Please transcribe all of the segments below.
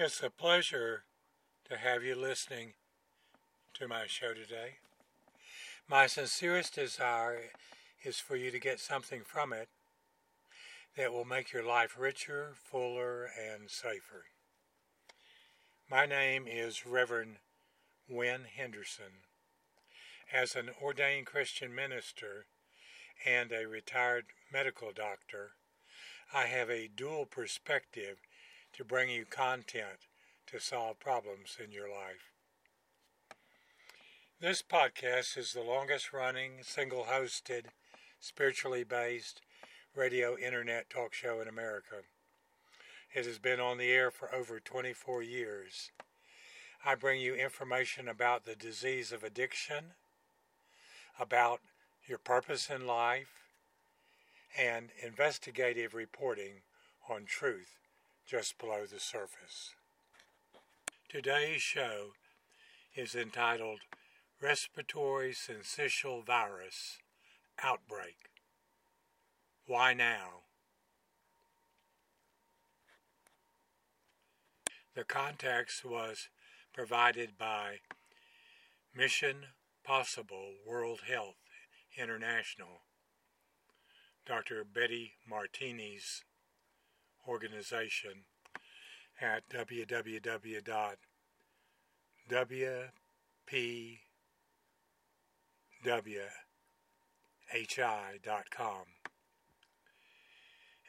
It's a pleasure to have you listening to my show today. My sincerest desire is for you to get something from it that will make your life richer, fuller, and safer. My name is Reverend Win Henderson. As an ordained Christian minister and a retired medical doctor, I have a dual perspective to bring you content to solve problems in your life. This podcast is the longest running, single hosted, spiritually based radio internet talk show in America. It has been on the air for over 24 years. I bring you information about the disease of addiction, about your purpose in life, and investigative reporting on truth just below the surface. Today's show is entitled Respiratory Syncytial Virus Outbreak. Why now? The context was provided by Mission Possible World Health International, Dr. Betty Martini's organization at www.wpwhi.com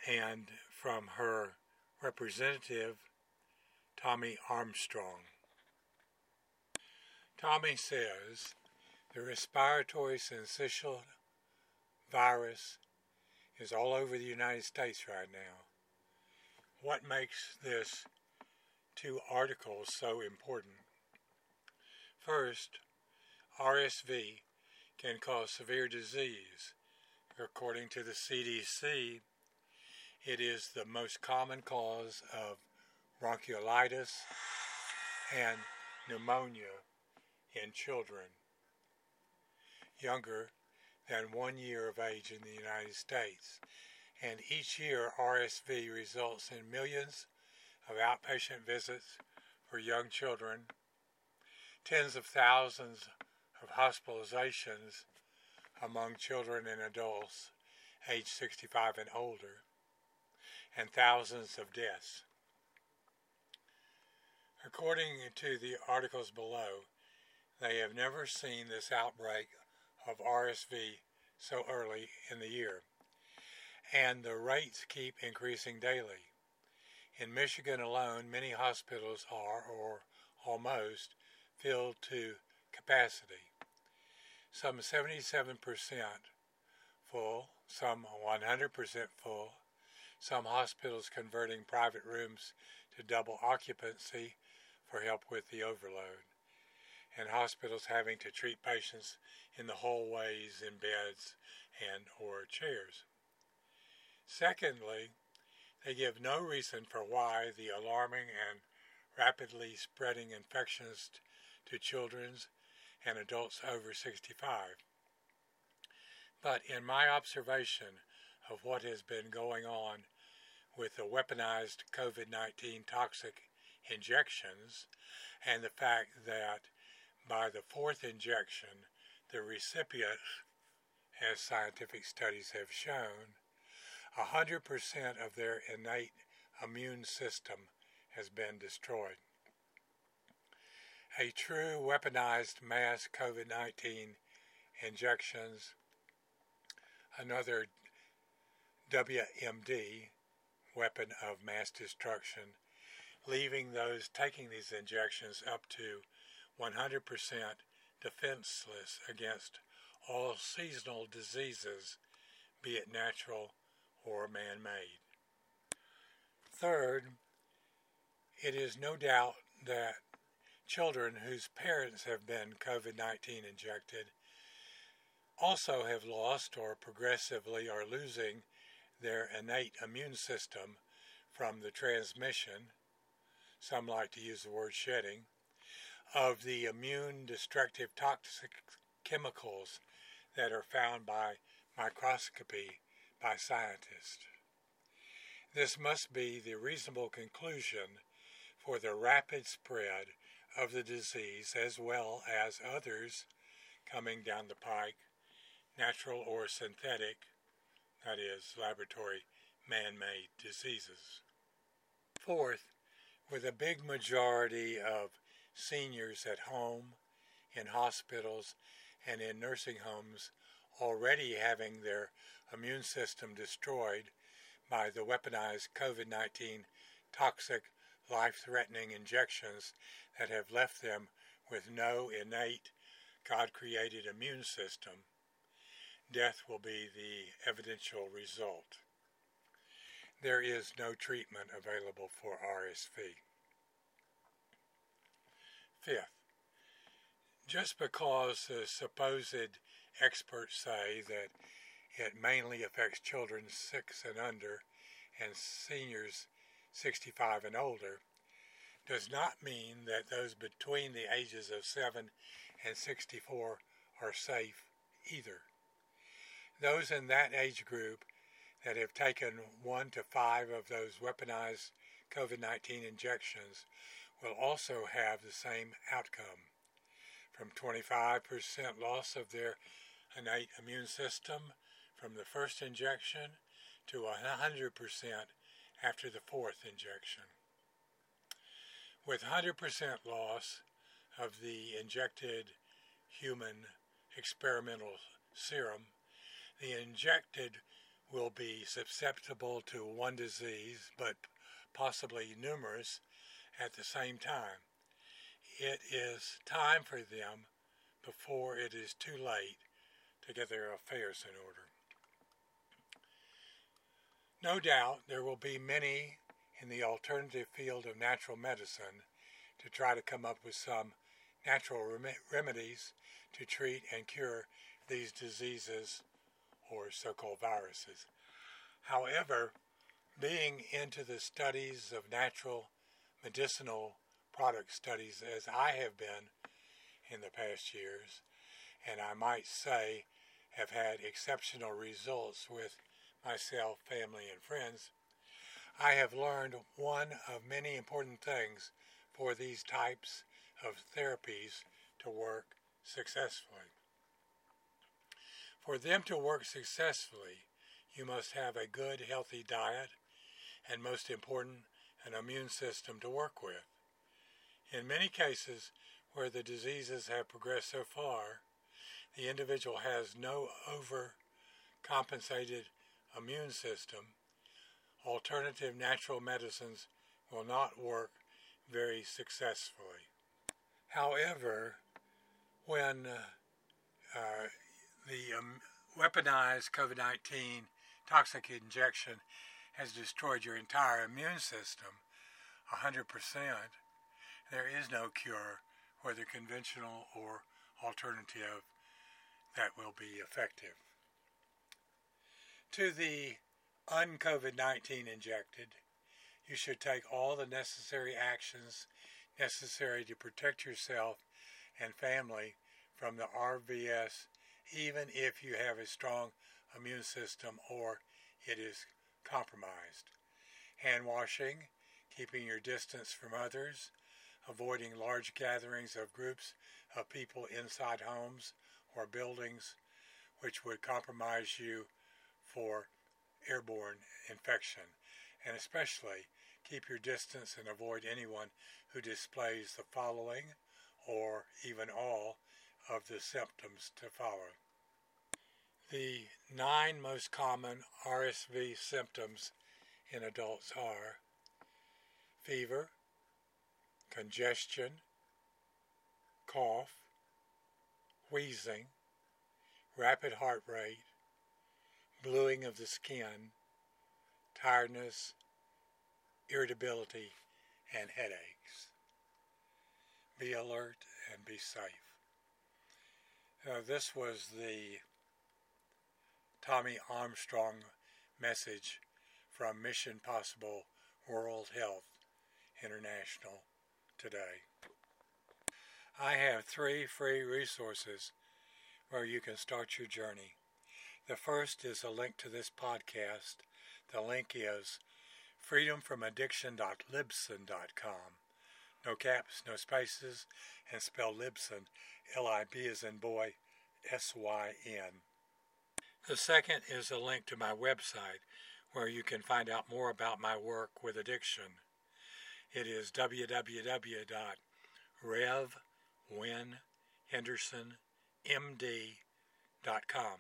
and from her representative, Tommy Armstrong. Tommy says the respiratory syncytial virus is all over the United States right now what makes this two articles so important. First, RSV can cause severe disease. According to the CDC, it is the most common cause of bronchiolitis and pneumonia in children younger than one year of age in the United States and each year RSV results in millions of outpatient visits for young children, tens of thousands of hospitalizations among children and adults age 65 and older, and thousands of deaths. According to the articles below, they have never seen this outbreak of RSV so early in the year and the rates keep increasing daily. In Michigan alone, many hospitals are, or almost, filled to capacity. Some 77% full, some 100% full, some hospitals converting private rooms to double occupancy for help with the overload, and hospitals having to treat patients in the hallways in beds and or chairs. Secondly, they give no reason for why the alarming and rapidly spreading infections to children and adults over 65. But in my observation of what has been going on with the weaponized COVID 19 toxic injections and the fact that by the fourth injection, the recipient, as scientific studies have shown, 100% of their innate immune system has been destroyed. A true weaponized mass COVID 19 injections, another WMD, weapon of mass destruction, leaving those taking these injections up to 100% defenseless against all seasonal diseases, be it natural or man made. Third, it is no doubt that children whose parents have been COVID 19 injected also have lost or progressively are losing their innate immune system from the transmission, some like to use the word shedding, of the immune destructive toxic chemicals that are found by microscopy by scientists. This must be the reasonable conclusion for the rapid spread of the disease as well as others coming down the pike, natural or synthetic, that is, laboratory man-made diseases. Fourth, with a big majority of seniors at home, in hospitals, and in nursing homes already having their immune system destroyed by the weaponized COVID-19 toxic life-threatening injections that have left them with no innate God-created immune system, death will be the evidential result. There is no treatment available for RSV. Fifth, just because the supposed experts say that it mainly affects children 6 and under and seniors 65 and older, does not mean that those between the ages of 7 and 64 are safe either. Those in that age group that have taken one to five of those weaponized COVID 19 injections will also have the same outcome from 25% loss of their innate immune system from the first injection to 100% after the fourth injection. With 100% loss of the injected human experimental serum, the injected will be susceptible to one disease, but possibly numerous at the same time. It is time for them before it is too late to get their affairs in order. No doubt there will be many in the alternative field of natural medicine to try to come up with some natural rem- remedies to treat and cure these diseases or so called viruses. However, being into the studies of natural medicinal product studies as I have been in the past years, and I might say have had exceptional results with myself, family, and friends, I have learned one of many important things for these types of therapies to work successfully. For them to work successfully, you must have a good, healthy diet, and most important, an immune system to work with. In many cases where the diseases have progressed so far, the individual has no overcompensated immune system, alternative natural medicines will not work very successfully. However, when uh, uh, the um, weaponized COVID 19 toxic injection has destroyed your entire immune system, 100%, there is no cure, whether conventional or alternative, that will be effective. To the un-COVID 19 injected, you should take all the necessary actions necessary to protect yourself and family from the RVS, even if you have a strong immune system or it is compromised. Hand washing, keeping your distance from others, avoiding large gatherings of groups of people inside homes or buildings which would compromise you for airborne infection, and especially keep your distance and avoid anyone who displays the following or even all of the symptoms to follow. The nine most common RSV symptoms in adults are fever, congestion, cough, wheezing, rapid heart rate, bluing of the skin, tiredness, irritability, and headaches. Be alert and be safe. Uh, this was the Tommy Armstrong message from Mission Possible World Health International today. I have three free resources where you can start your journey. The first is a link to this podcast. The link is freedomfromaddiction.libsyn.com. no caps, no spaces, and spell Libsyn, L-I-B as in boy, S-Y-N. The second is a link to my website where you can find out more about my work with addiction. It is www.revwinhendersonmd.com.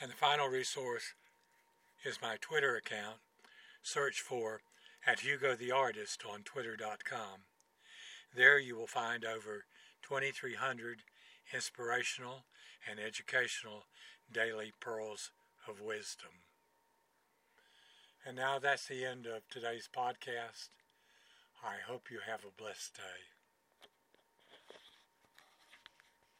And the final resource is my Twitter account. Search for at Hugo the Artist on Twitter.com. There you will find over 2,300 inspirational and educational daily pearls of wisdom. And now that's the end of today's podcast. I hope you have a blessed day.